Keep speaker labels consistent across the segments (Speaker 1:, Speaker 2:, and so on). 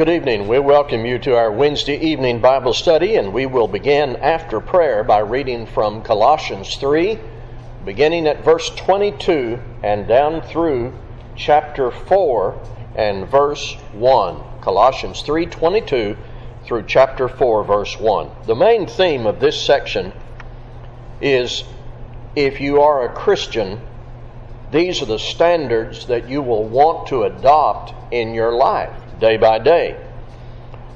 Speaker 1: Good evening. We welcome you to our Wednesday evening Bible study, and we will begin after prayer by reading from Colossians 3, beginning at verse 22 and down through chapter 4 and verse 1. Colossians 3:22 through chapter 4 verse 1. The main theme of this section is if you are a Christian, these are the standards that you will want to adopt in your life day by day.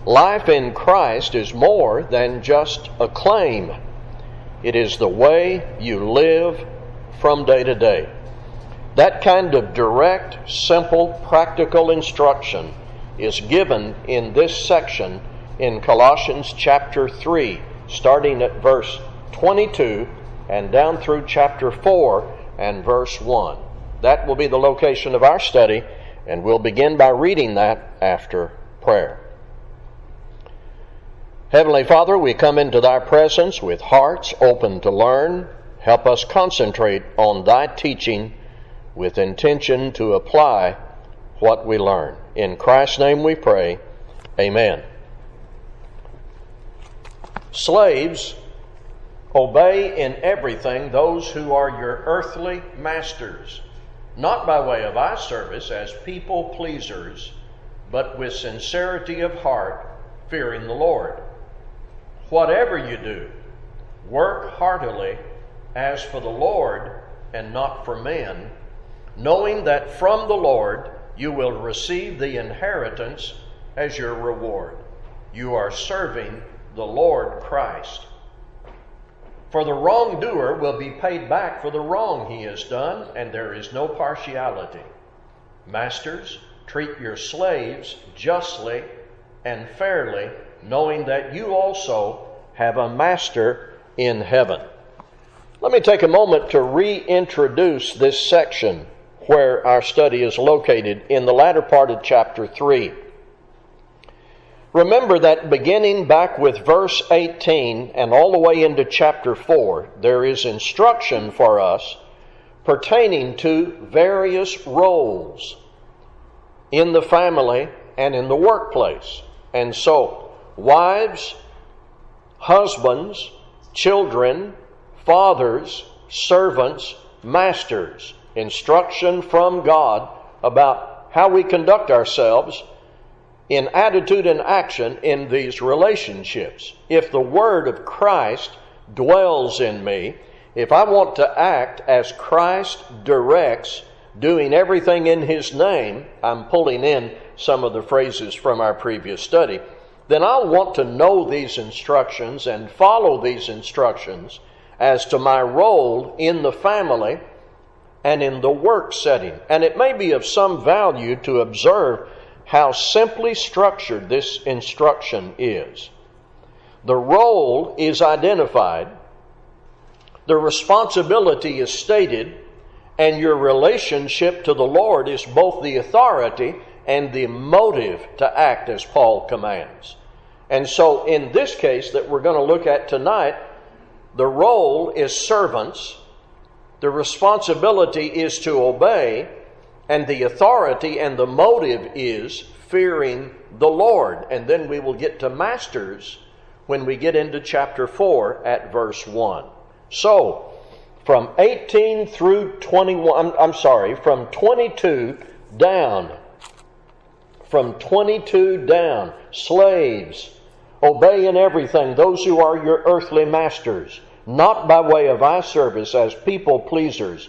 Speaker 1: Life in Christ is more than just a claim. It is the way you live from day to day. That kind of direct, simple, practical instruction is given in this section in Colossians chapter 3, starting at verse 22 and down through chapter 4 and verse 1. That will be the location of our study, and we'll begin by reading that after prayer. Heavenly Father, we come into Thy presence with hearts open to learn. Help us concentrate on Thy teaching with intention to apply what we learn. In Christ's name we pray. Amen. Slaves, obey in everything those who are your earthly masters, not by way of eye service as people pleasers, but with sincerity of heart, fearing the Lord. Whatever you do, work heartily as for the Lord and not for men, knowing that from the Lord you will receive the inheritance as your reward. You are serving the Lord Christ. For the wrongdoer will be paid back for the wrong he has done, and there is no partiality. Masters, treat your slaves justly and fairly, knowing that you also have a master in heaven. Let me take a moment to reintroduce this section where our study is located in the latter part of chapter 3. Remember that beginning back with verse 18 and all the way into chapter 4, there is instruction for us pertaining to various roles in the family and in the workplace. And so, wives, husbands, children, fathers, servants, masters, instruction from God about how we conduct ourselves in attitude and action in these relationships. If the Word of Christ dwells in me, if I want to act as Christ directs, doing everything in His name, I'm pulling in some of the phrases from our previous study, then I'll want to know these instructions and follow these instructions as to my role in the family and in the work setting. And it may be of some value to observe how simply structured this instruction is. The role is identified, the responsibility is stated, and your relationship to the Lord is both the authority and the motive to act as Paul commands. And so, in this case that we're going to look at tonight, the role is servants, the responsibility is to obey, and the authority and the motive is fearing the Lord. And then we will get to masters when we get into chapter 4 at verse 1. So, from 18 through 21, I'm, I'm sorry, from 22 down, from 22 down, slaves, obey in everything those who are your earthly masters, not by way of eye service as people pleasers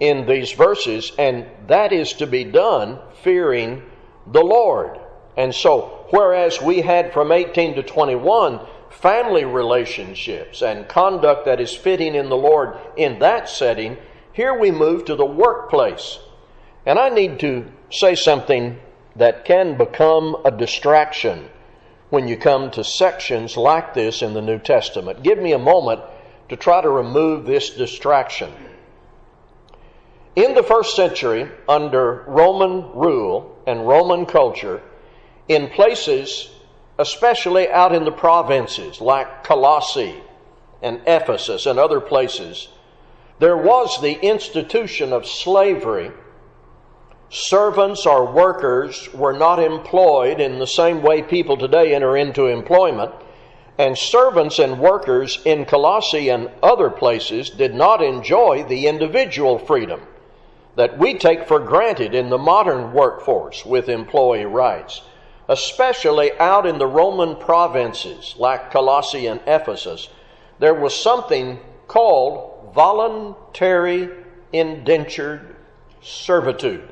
Speaker 1: in these verses, and that is to be done fearing the Lord. And so, whereas we had from 18 to 21 family relationships and conduct that is fitting in the Lord in that setting, here we move to the workplace. And I need to say something that can become a distraction when you come to sections like this in the New Testament. Give me a moment to try to remove this distraction. In the first century, under Roman rule and Roman culture, in places, especially out in the provinces like Colossae and Ephesus and other places, there was the institution of slavery. Servants or workers were not employed in the same way people today enter into employment. And servants and workers in Colossae and other places did not enjoy the individual freedom that we take for granted in the modern workforce with employee rights, especially out in the Roman provinces like Colossae and Ephesus. There was something called voluntary indentured servitude.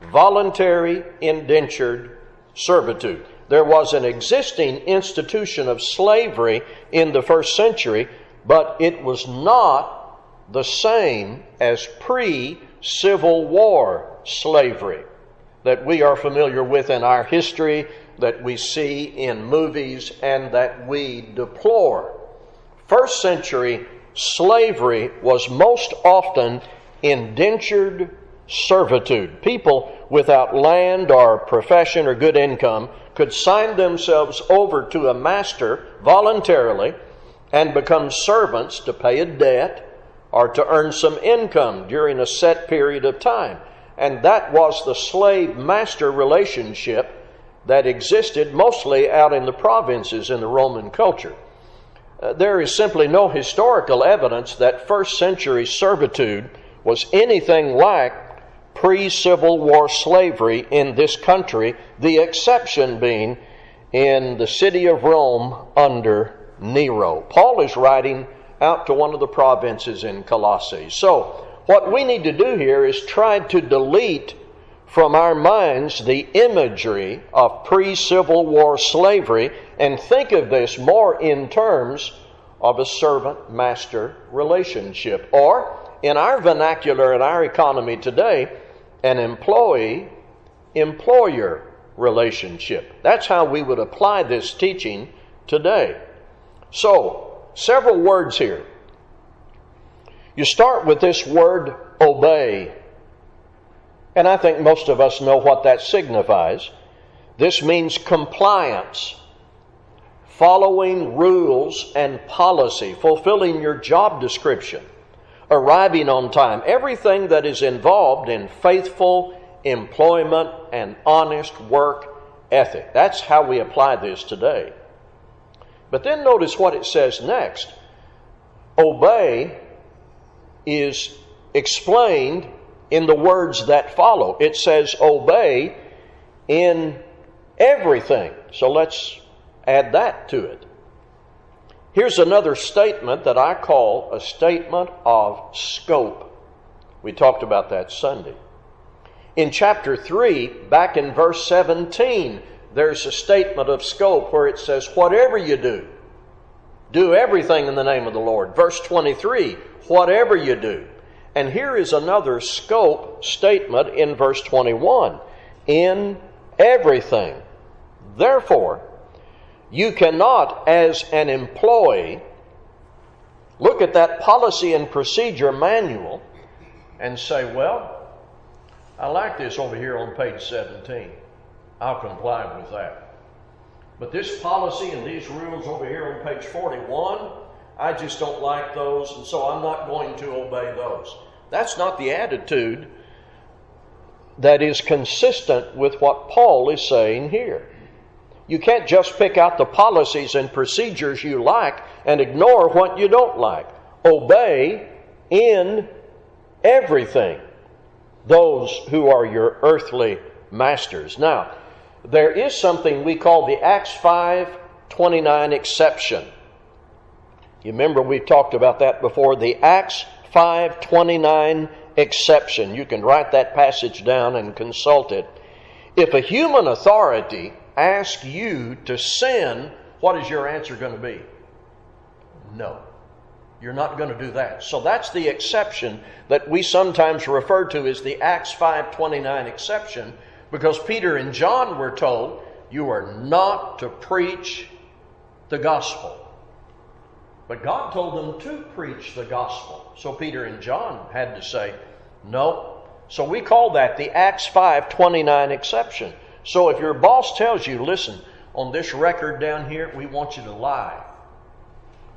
Speaker 1: Voluntary indentured servitude there was an existing institution of slavery in the first century, but it was not the same as pre Civil War slavery that we are familiar with in our history, that we see in movies, and that we deplore. First century slavery was most often indentured servitude. People without land or profession or good income could sign themselves over to a master voluntarily and become servants to pay a debt or to earn some income during a set period of time. And that was the slave master relationship that existed mostly out in the provinces in the Roman culture. Uh, there is simply no historical evidence that first century servitude was anything like pre Civil War slavery in this country, the exception being in the city of Rome under Nero. Paul is writing out to one of the provinces in Colossae. So, what we need to do here is try to delete from our minds the imagery of pre Civil War slavery and think of this more in terms of a servant master relationship. Or, in our vernacular, in our economy today, an employee employer relationship. That's how we would apply this teaching today. So, several words here. You start with this word obey. And I think most of us know what that signifies. This means compliance, following rules and policy, fulfilling your job description arriving on time, everything that is involved in faithful employment and honest work ethic. That's how we apply this today. But then notice what it says next. Obey is explained in the words that follow. It says, obey in everything. So let's add that to it. Here's another statement that I call a statement of scope. We talked about that Sunday. In chapter 3, back in verse 17, there's a statement of scope where it says, Whatever you do, do everything in the name of the Lord. Verse 23, whatever you do. And here is another scope statement in verse 21 in everything. Therefore, you cannot, as an employee, look at that policy and procedure manual and say, well, I like this over here on page 17. I'll comply with that. But this policy and these rules over here on page 41, I just don't like those, and so I'm not going to obey those. That's not the attitude that is consistent with what Paul is saying here. You can't just pick out the policies and procedures you like and ignore what you don't like. Obey in everything those who are your earthly masters. Now, there is something we call the Acts 5:29 exception. You remember we've talked about that before, the Acts 5:29 exception. You can write that passage down and consult it. If a human authority ask you to sin, what is your answer going to be? No. You're not going to do that. So that's the exception that we sometimes refer to as the Acts 5:29 exception because Peter and John were told You are not to preach the gospel. But God told them to preach the gospel. So Peter and John had to say, no. So we call that the Acts 5:29 exception. So if your boss tells you, listen, on this record down here, we want you to lie.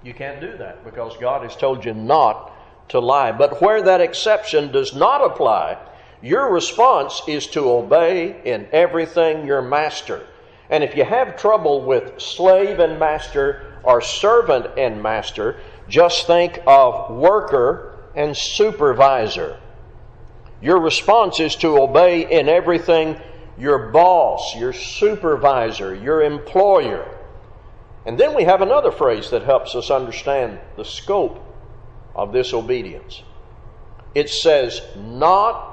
Speaker 1: You can't do that because God has told you not to lie. But where that exception does not apply, your response is to obey in everything your master. And if you have trouble with slave and master or servant and master, just think of worker and supervisor. Your response is to obey in everything your boss, your supervisor, your employer. And then we have another phrase that helps us understand the scope of this obedience. It says, not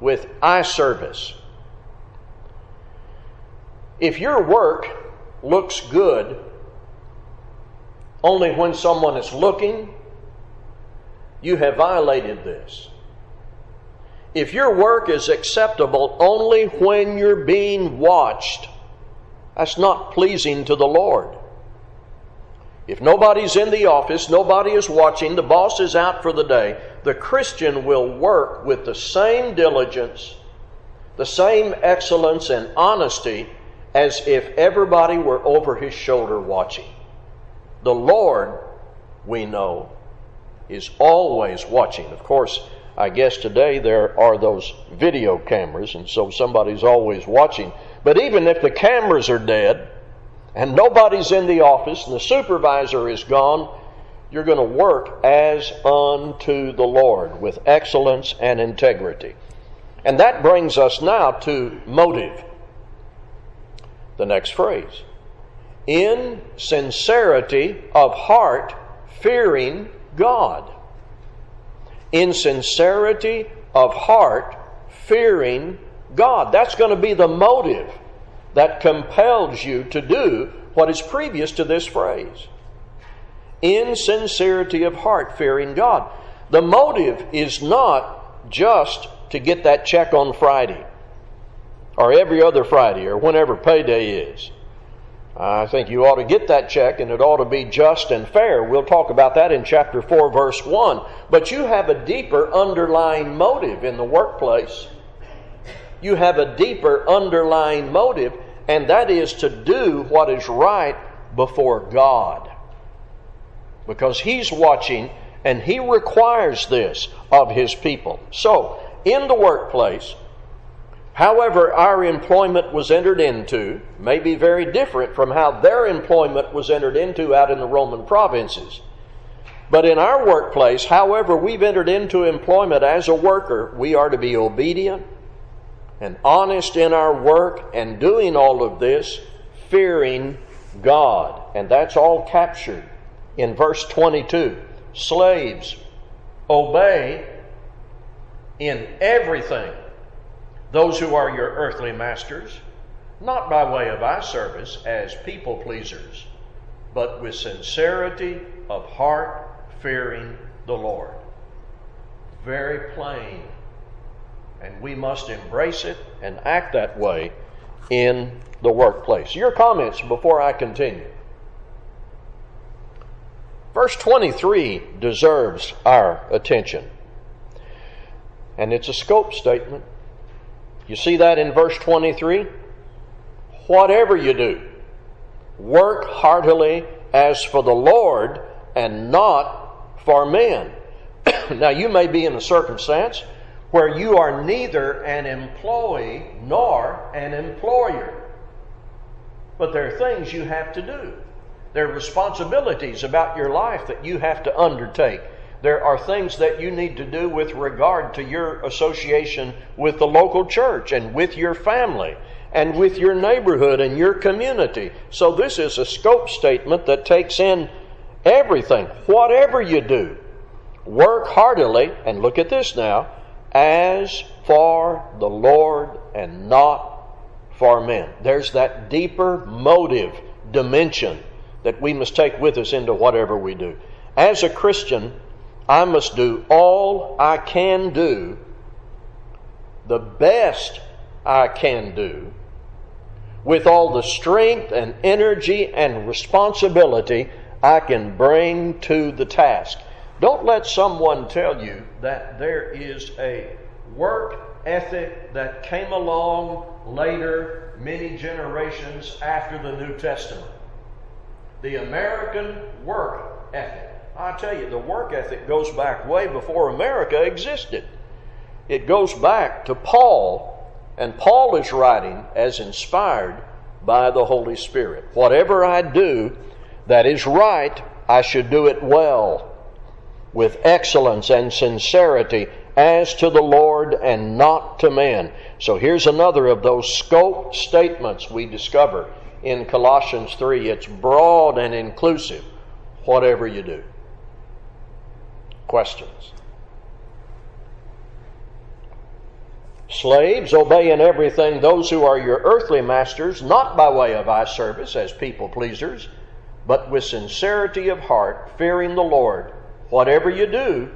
Speaker 1: with eye service. If your work looks good only when someone is looking, you have violated this. If your work is acceptable only when you're being watched, that's not pleasing to the Lord. If nobody's in the office, nobody is watching, the boss is out for the day, the Christian will work with the same diligence, the same excellence and honesty as if everybody were over his shoulder watching. The Lord, we know, is always watching. Of course, I guess today there are those video cameras, and so somebody's always watching. But even if the cameras are dead and nobody's in the office and the supervisor is gone, you're going to work as unto the Lord with excellence and integrity. And that brings us now to motive. The next phrase. In sincerity of heart, fearing God in sincerity of heart, fearing God. That's going to be the motive that compels you to do what is previous to this phrase. In sincerity of heart, fearing God. The motive is not just to get that check on Friday or every other Friday or whenever payday is. I think you ought to get that check and it ought to be just and fair. We'll talk about that in chapter 4, verse 1. But you have a deeper underlying motive in the workplace. You have a deeper underlying motive, and that is to do what is right before God. Because He's watching and He requires this of His people. So, in the workplace, However, our employment was entered into may be very different from how their employment was entered into out in the Roman provinces. But in our workplace, however we've entered into employment as a worker, we are to be obedient and honest in our work and doing all of this, fearing God. And that's all captured in verse 22. Slaves, obey in everything those who are your earthly masters, not by way of eye service as people pleasers, but with sincerity of heart, fearing the Lord. Very plain. And we must embrace it and act that way in the workplace. Your comments before I continue. Verse 23 deserves our attention. And it's a scope statement. You see that in verse 23? Whatever you do, work heartily as for the Lord and not for men. now, you may be in a circumstance where you are neither an employee nor an employer. But there are things you have to do. There are responsibilities about your life that you have to undertake there are things that you need to do with regard to your association with the local church and with your family and with your neighborhood and your community. So, this is a scope statement that takes in everything. Whatever you do, work heartily, and look at this now, as for the Lord and not for men. There's that deeper motive dimension that we must take with us into whatever we do. As a Christian, I must do all I can do, the best I can do, with all the strength and energy and responsibility I can bring to the task. Don't let someone tell you that there is a work ethic that came along later, many generations after the New Testament. The American work ethic. I tell you, the work ethic goes back way before America existed. It goes back to Paul, and Paul is writing as inspired by the Holy Spirit. Whatever I do that is right, I should do it well, with excellence and sincerity, as to the Lord and not to men. So here's another of those scope statements we discover in Colossians 3. It's broad and inclusive, whatever you do. Questions? Slaves, obey in everything those who are your earthly masters, not by way of eye service as people pleasers, but with sincerity of heart, fearing the Lord. Whatever you do,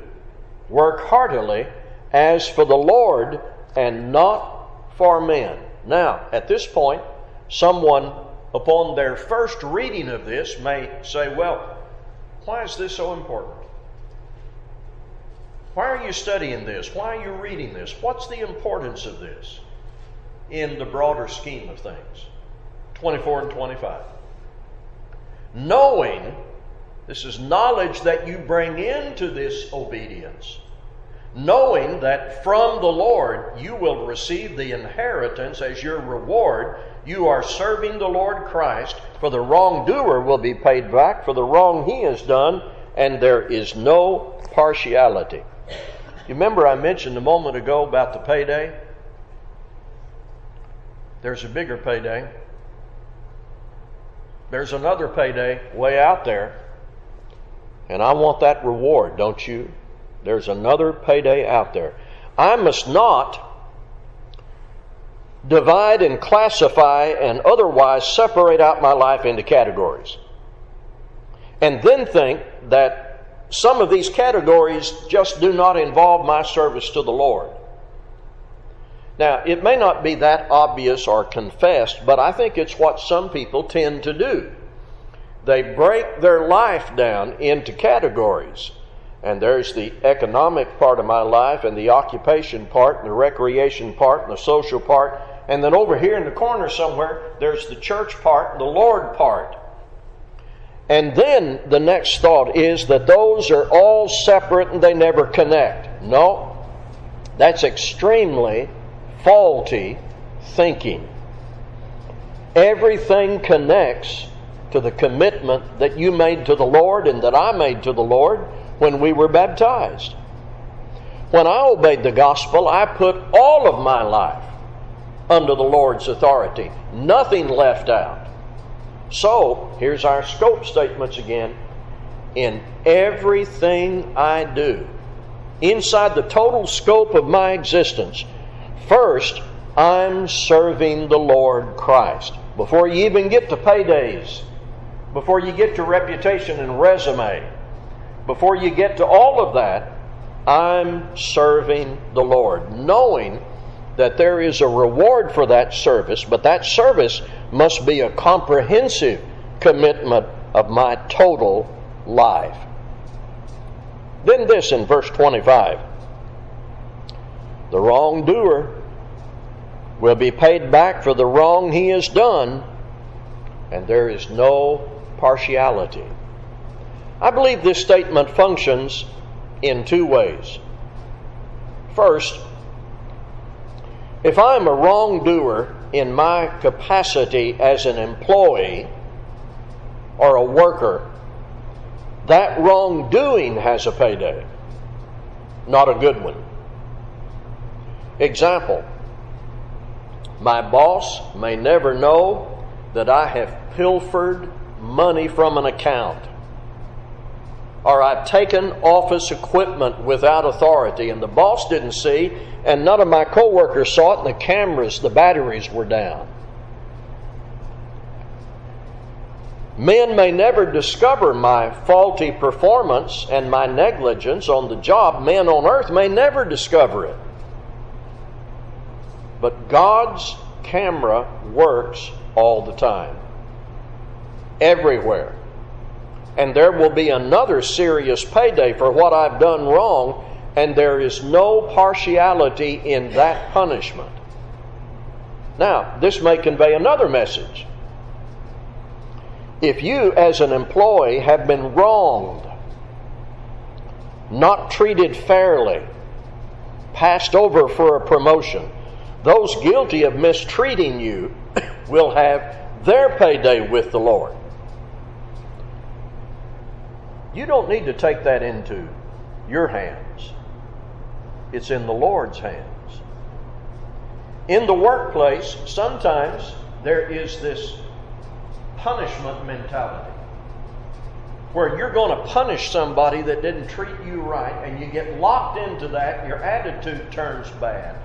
Speaker 1: work heartily as for the Lord and not for men. Now, at this point, someone upon their first reading of this may say, Well, why is this so important? Why are you studying this? Why are you reading this? What's the importance of this in the broader scheme of things? 24 and 25. Knowing, this is knowledge that you bring into this obedience, knowing that from the Lord you will receive the inheritance as your reward. You are serving the Lord Christ, for the wrongdoer will be paid back for the wrong he has done, and there is no partiality. You remember I mentioned a moment ago about the payday? There's a bigger payday. There's another payday way out there. And I want that reward, don't you? There's another payday out there. I must not divide and classify and otherwise separate out my life into categories. And then think that some of these categories just do not involve my service to the Lord. Now, it may not be that obvious or confessed, but I think it's what some people tend to do. They break their life down into categories. And there's the economic part of my life, and the occupation part, and the recreation part, and the social part. And then over here in the corner somewhere, there's the church part the Lord part. And then the next thought is that those are all separate and they never connect. No, that's extremely faulty thinking. Everything connects to the commitment that you made to the Lord and that I made to the Lord when we were baptized. When I obeyed the gospel, I put all of my life under the Lord's authority, nothing left out. So, here's our scope statements again. In everything I do, inside the total scope of my existence, first, I'm serving the Lord Christ. Before you even get to paydays, before you get to reputation and resume, before you get to all of that, I'm serving the Lord, knowing that there is a reward for that service, but that service must be a comprehensive commitment of my total life. Then this in verse 25 the wrongdoer will be paid back for the wrong he has done, and there is no partiality. I believe this statement functions in two ways. First, if I'm a wrongdoer in my capacity as an employee or a worker, that wrongdoing has a payday, not a good one. Example My boss may never know that I have pilfered money from an account or I've taken office equipment without authority and the boss didn't see and none of my coworkers saw it and the cameras, the batteries were down. Men may never discover my faulty performance and my negligence on the job. Men on earth may never discover it. But God's camera works all the time. Everywhere. And there will be another serious payday for what I've done wrong, and there is no partiality in that punishment. Now, this may convey another message. If you, as an employee, have been wronged, not treated fairly, passed over for a promotion, those guilty of mistreating you will have their payday with the Lord. You don't need to take that into your hands, it's in the Lord's hands. In the workplace, sometimes there is this punishment mentality where you're going to punish somebody that didn't treat you right and you get locked into that your attitude turns bad.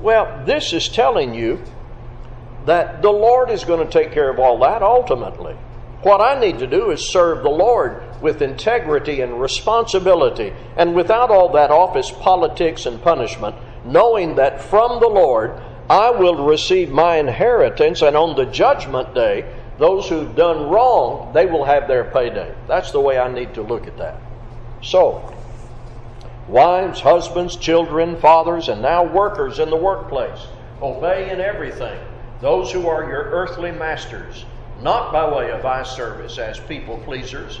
Speaker 1: Well, this is telling you that the Lord is going to take care of all that ultimately. What I need to do is serve the Lord with integrity and responsibility and without all that office politics and punishment, knowing that from the Lord I will receive my inheritance and on the judgment day, those who've done wrong, they will have their payday. That's the way I need to look at that. So, wives, husbands, children, fathers, and now workers in the workplace, obey in everything those who are your earthly masters, not by way of eye service as people pleasers,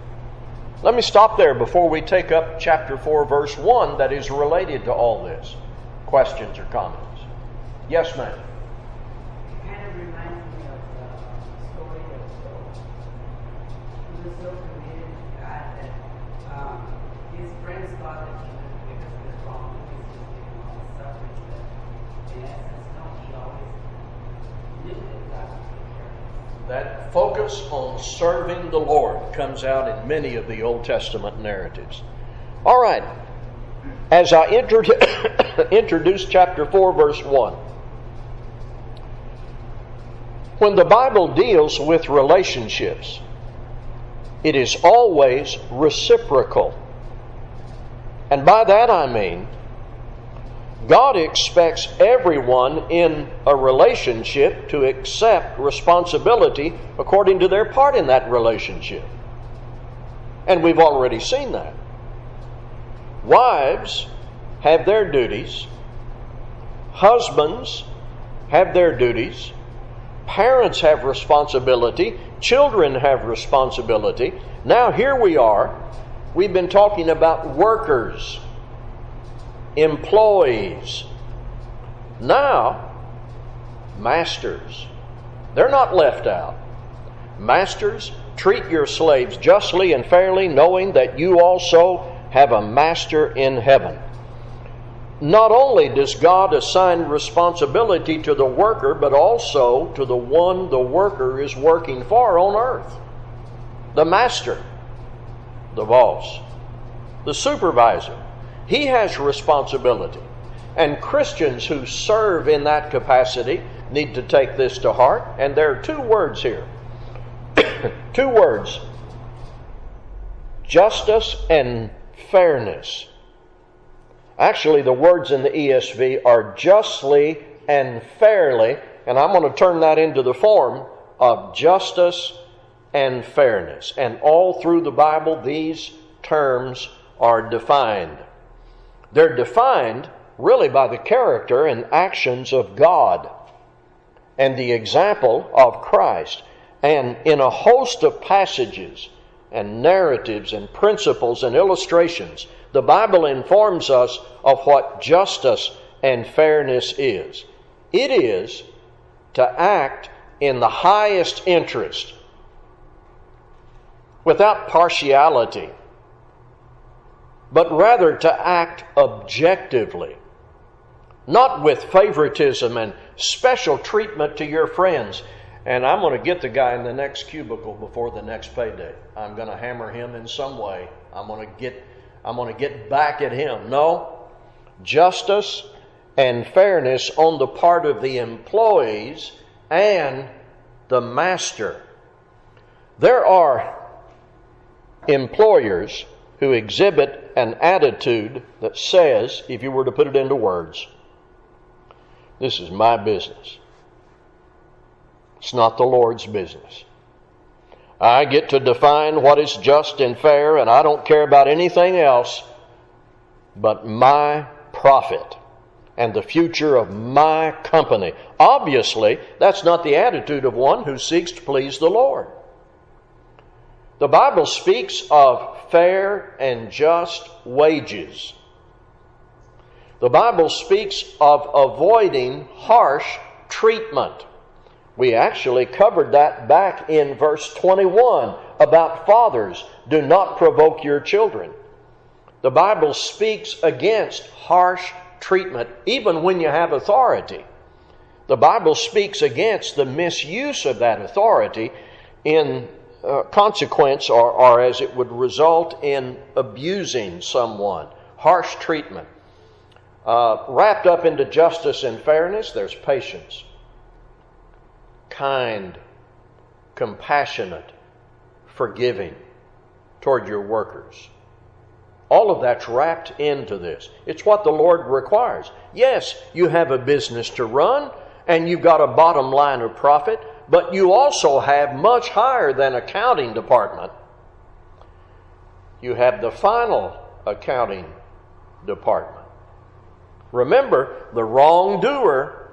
Speaker 1: Let me stop there before we take up chapter 4, verse 1 that is related to all this. Questions or comments? Yes, ma'am.
Speaker 2: kind of That
Speaker 1: focus on serving the Lord comes out in many of the Old Testament narratives. All right. As I introduce chapter 4, verse 1. When the Bible deals with relationships, it is always reciprocal. And by that I mean, God expects everyone in a relationship to accept responsibility according to their part in that relationship. And we've already seen that. Wives have their duties, husbands have their duties, parents have responsibility, children have responsibility. Now, here we are. We've been talking about workers employees. Now, masters. They're not left out. Masters, treat your slaves justly and fairly, knowing that you also have a master in heaven. Not only does God assign responsibility to the worker, but also to the one the worker is working for on earth the master, the boss, the supervisor. He has responsibility. And Christians who serve in that capacity need to take this to heart. And there are two words here. two words justice and fairness. Actually, the words in the ESV are justly and fairly, and I'm going to turn that into the form of justice and fairness. And all through the Bible, these terms are defined. They're defined really by the character and actions of God and the example of Christ. And in a host of passages and narratives and principles and illustrations, the Bible informs us of what justice and fairness is. It is to act in the highest interest without partiality but rather to act objectively, not with favoritism and special treatment to your friends. and I'm going to get the guy in the next cubicle before the next payday. I'm going to hammer him in some way. I'm going to get I'm going to get back at him. No. Justice and fairness on the part of the employees and the master. There are employers who exhibit an attitude that says, if you were to put it into words, this is my business. It's not the Lord's business. I get to define what is just and fair, and I don't care about anything else but my profit and the future of my company. Obviously, that's not the attitude of one who seeks to please the Lord. The Bible speaks of fair and just wages. The Bible speaks of avoiding harsh treatment. We actually covered that back in verse 21 about fathers. Do not provoke your children. The Bible speaks against harsh treatment, even when you have authority. The Bible speaks against the misuse of that authority in uh, consequence or, or as it would result in abusing someone, harsh treatment. Uh, wrapped up into justice and fairness, there's patience, kind, compassionate, forgiving toward your workers. All of that's wrapped into this. It's what the Lord requires. Yes, you have a business to run and you've got a bottom line of profit, but you also have much higher than accounting department. You have the final accounting department. Remember, the wrongdoer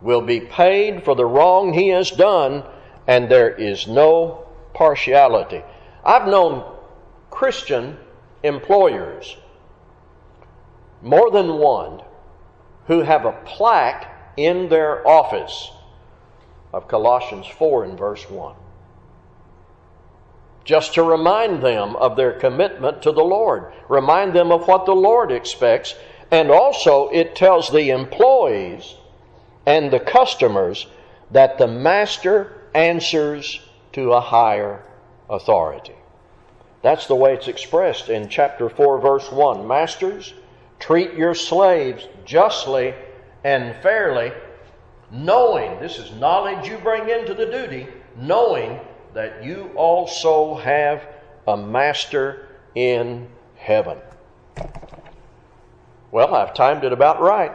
Speaker 1: will be paid for the wrong he has done, and there is no partiality. I've known Christian employers, more than one, who have a plaque in their office of Colossians 4 and verse 1. Just to remind them of their commitment to the Lord, remind them of what the Lord expects, and also it tells the employees and the customers that the master answers to a higher authority. That's the way it's expressed in chapter 4, verse 1. Masters, treat your slaves justly and fairly, knowing, this is knowledge you bring into the duty, knowing that you also have a master in heaven. Well, I've timed it about right.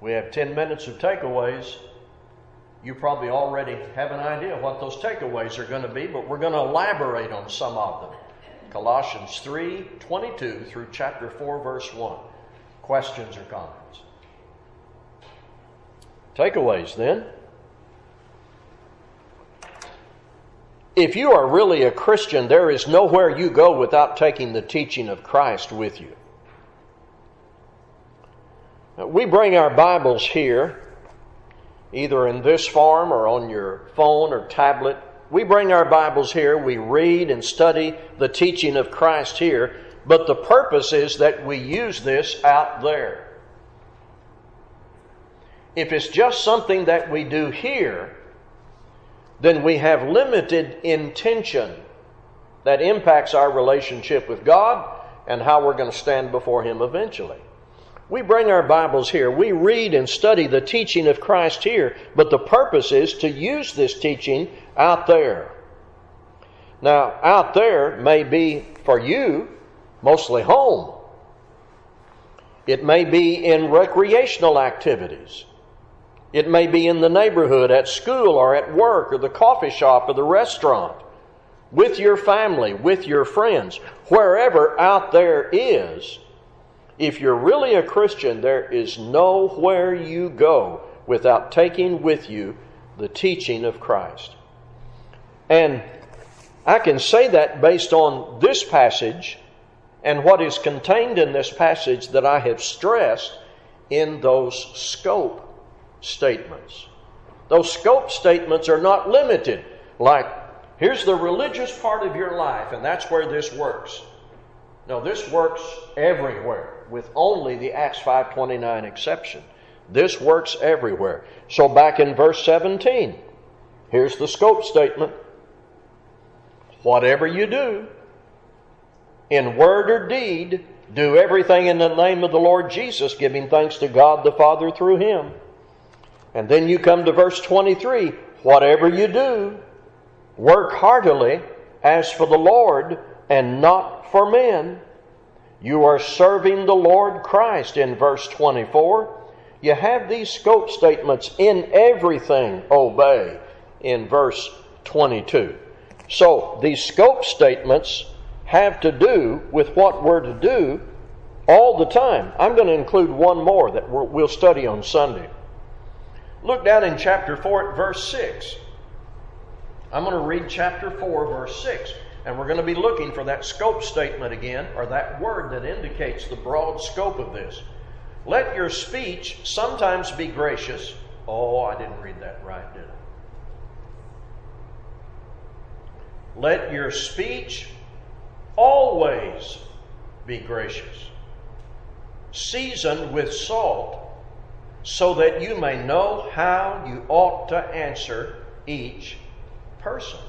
Speaker 1: We have 10 minutes of takeaways you probably already have an idea what those takeaways are going to be, but we're going to elaborate on some of them. Colossians 3 22 through chapter 4, verse 1. Questions or comments? Takeaways then. If you are really a Christian, there is nowhere you go without taking the teaching of Christ with you. We bring our Bibles here either in this form or on your phone or tablet. We bring our Bibles here, we read and study the teaching of Christ here, but the purpose is that we use this out there. If it's just something that we do here, then we have limited intention that impacts our relationship with God and how we're going to stand before Him eventually. We bring our Bibles here. We read and study the teaching of Christ here, but the purpose is to use this teaching out there. Now, out there may be for you mostly home. It may be in recreational activities. It may be in the neighborhood, at school, or at work, or the coffee shop, or the restaurant, with your family, with your friends. Wherever out there is, if you're really a Christian, there is nowhere you go without taking with you the teaching of Christ. And I can say that based on this passage and what is contained in this passage that I have stressed in those scope statements. Those scope statements are not limited, like, here's the religious part of your life, and that's where this works. No, this works everywhere with only the Acts 5:29 exception. This works everywhere. So back in verse 17, Here's the scope statement. Whatever you do, in word or deed, do everything in the name of the Lord Jesus, giving thanks to God the Father through him. And then you come to verse 23 whatever you do, work heartily as for the Lord and not for men. You are serving the Lord Christ in verse 24. You have these scope statements in everything obey in verse 22. So these scope statements have to do with what we're to do all the time. I'm going to include one more that we'll study on Sunday. Look down in chapter 4 at verse 6. I'm going to read chapter 4, verse 6, and we're going to be looking for that scope statement again, or that word that indicates the broad scope of this. Let your speech sometimes be gracious. Oh, I didn't read that right, did I? Let your speech always be gracious, seasoned with salt, so that you may know how you ought to answer each person.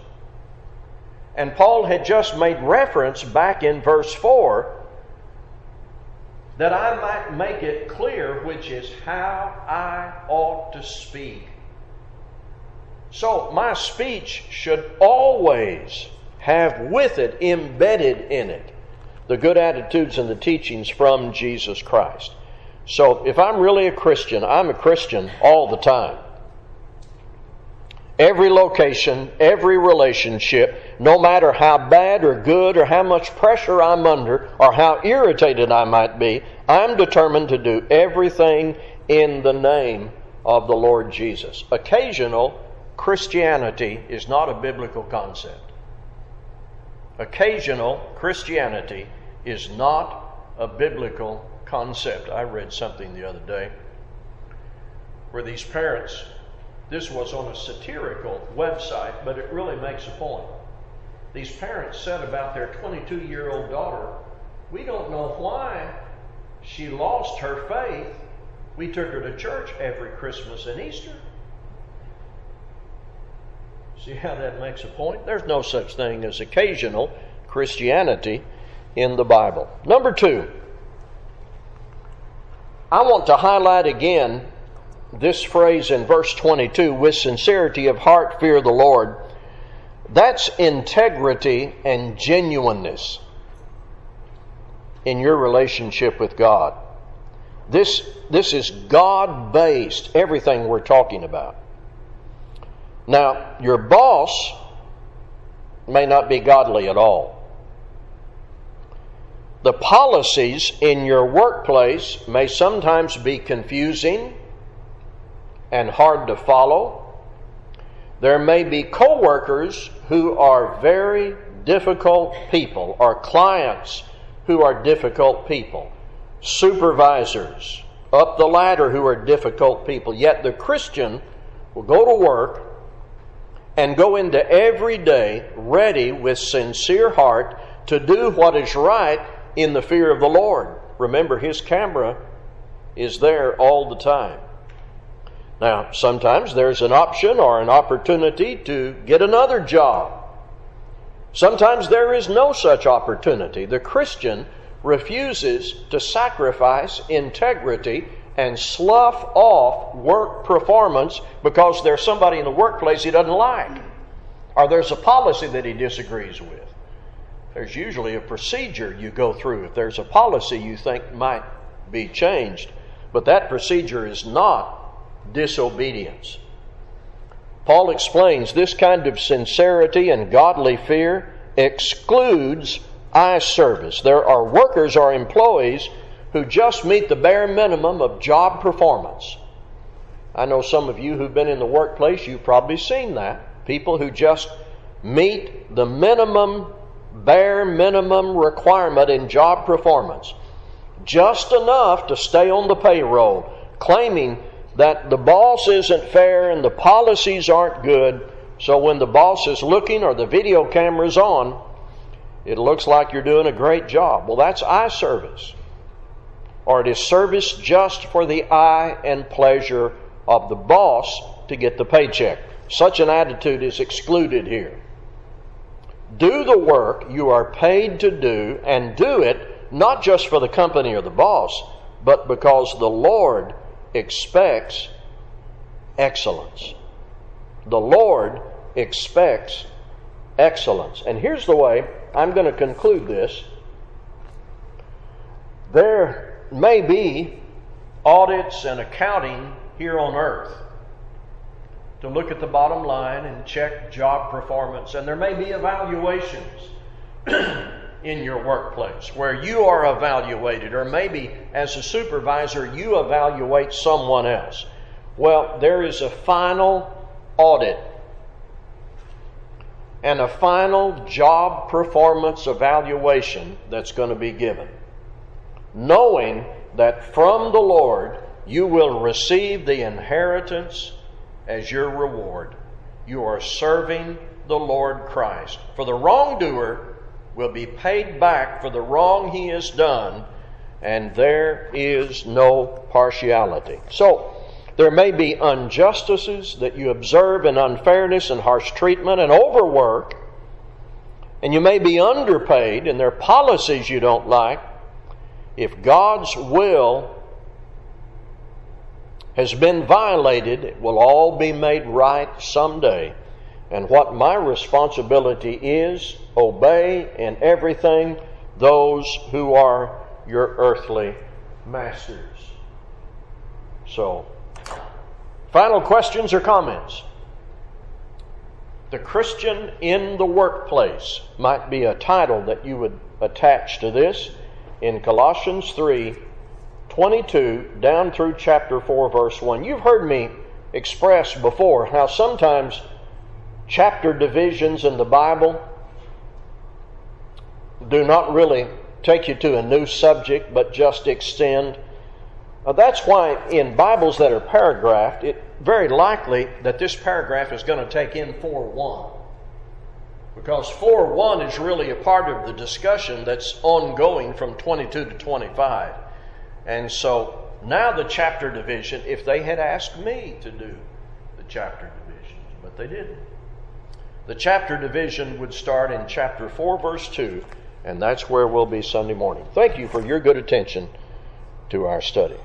Speaker 1: And Paul had just made reference back in verse 4 that I might make it clear which is how I ought to speak. So, my speech should always have with it, embedded in it, the good attitudes and the teachings from Jesus Christ. So, if I'm really a Christian, I'm a Christian all the time. Every location, every relationship, no matter how bad or good or how much pressure I'm under or how irritated I might be, I'm determined to do everything in the name of the Lord Jesus. Occasional Christianity is not a biblical concept. Occasional Christianity is not a biblical concept. I read something the other day where these parents this was on a satirical website, but it really makes a point. These parents said about their 22 year old daughter, We don't know why she lost her faith. We took her to church every Christmas and Easter. See how that makes a point? There's no such thing as occasional Christianity in the Bible. Number two, I want to highlight again this phrase in verse 22 with sincerity of heart, fear the Lord. That's integrity and genuineness in your relationship with God. This, this is God based, everything we're talking about. Now, your boss may not be godly at all. The policies in your workplace may sometimes be confusing and hard to follow. There may be coworkers who are very difficult people, or clients who are difficult people, supervisors up the ladder who are difficult people. Yet the Christian will go to work and go into every day ready with sincere heart to do what is right in the fear of the Lord. Remember, his camera is there all the time. Now, sometimes there's an option or an opportunity to get another job. Sometimes there is no such opportunity. The Christian refuses to sacrifice integrity and slough off work performance because there's somebody in the workplace he doesn't like, or there's a policy that he disagrees with. There's usually a procedure you go through if there's a policy you think might be changed, but that procedure is not disobedience. Paul explains this kind of sincerity and godly fear excludes eye service. There are workers or employees who just meet the bare minimum of job performance. I know some of you who've been in the workplace, you've probably seen that. People who just meet the minimum, bare minimum requirement in job performance. Just enough to stay on the payroll, claiming that the boss isn't fair and the policies aren't good. So when the boss is looking or the video camera's on, it looks like you're doing a great job. Well, that's eye service. Or it is service just for the eye and pleasure of the boss to get the paycheck. Such an attitude is excluded here. Do the work you are paid to do and do it not just for the company or the boss, but because the Lord expects excellence. The Lord expects excellence. And here's the way I'm going to conclude this. There may be audits and accounting here on earth to look at the bottom line and check job performance, and there may be evaluations. in your workplace where you are evaluated, or maybe as a supervisor, you evaluate someone else. Well, there is a final audit and a final job performance evaluation that's going to be given. Knowing that from the Lord you will receive the inheritance as your reward. You are serving the Lord Christ. For the wrongdoer will be paid back for the wrong he has done, and there is no partiality. So, there may be injustices that you observe and unfairness and harsh treatment and overwork, and you may be underpaid and there are policies you don't like. If God's will has been violated, it will all be made right someday. And what my responsibility is, obey in everything those who are your earthly masters. So, final questions or comments? The Christian in the workplace might be a title that you would attach to this in Colossians 3 22 down through chapter 4, verse 1. You've heard me express before how sometimes chapter divisions in the Bible do not really take you to a new subject, but just extend. Uh, that's why in Bibles that are paragraphed, it very likely that this paragraph is going to take in 4 1. Because 4 1 is really a part of the discussion that's ongoing from 22 to 25. And so now the chapter division, if they had asked me to do the chapter divisions, but they didn't. The chapter division would start in chapter 4, verse 2, and that's where we'll be Sunday morning. Thank you for your good attention to our study.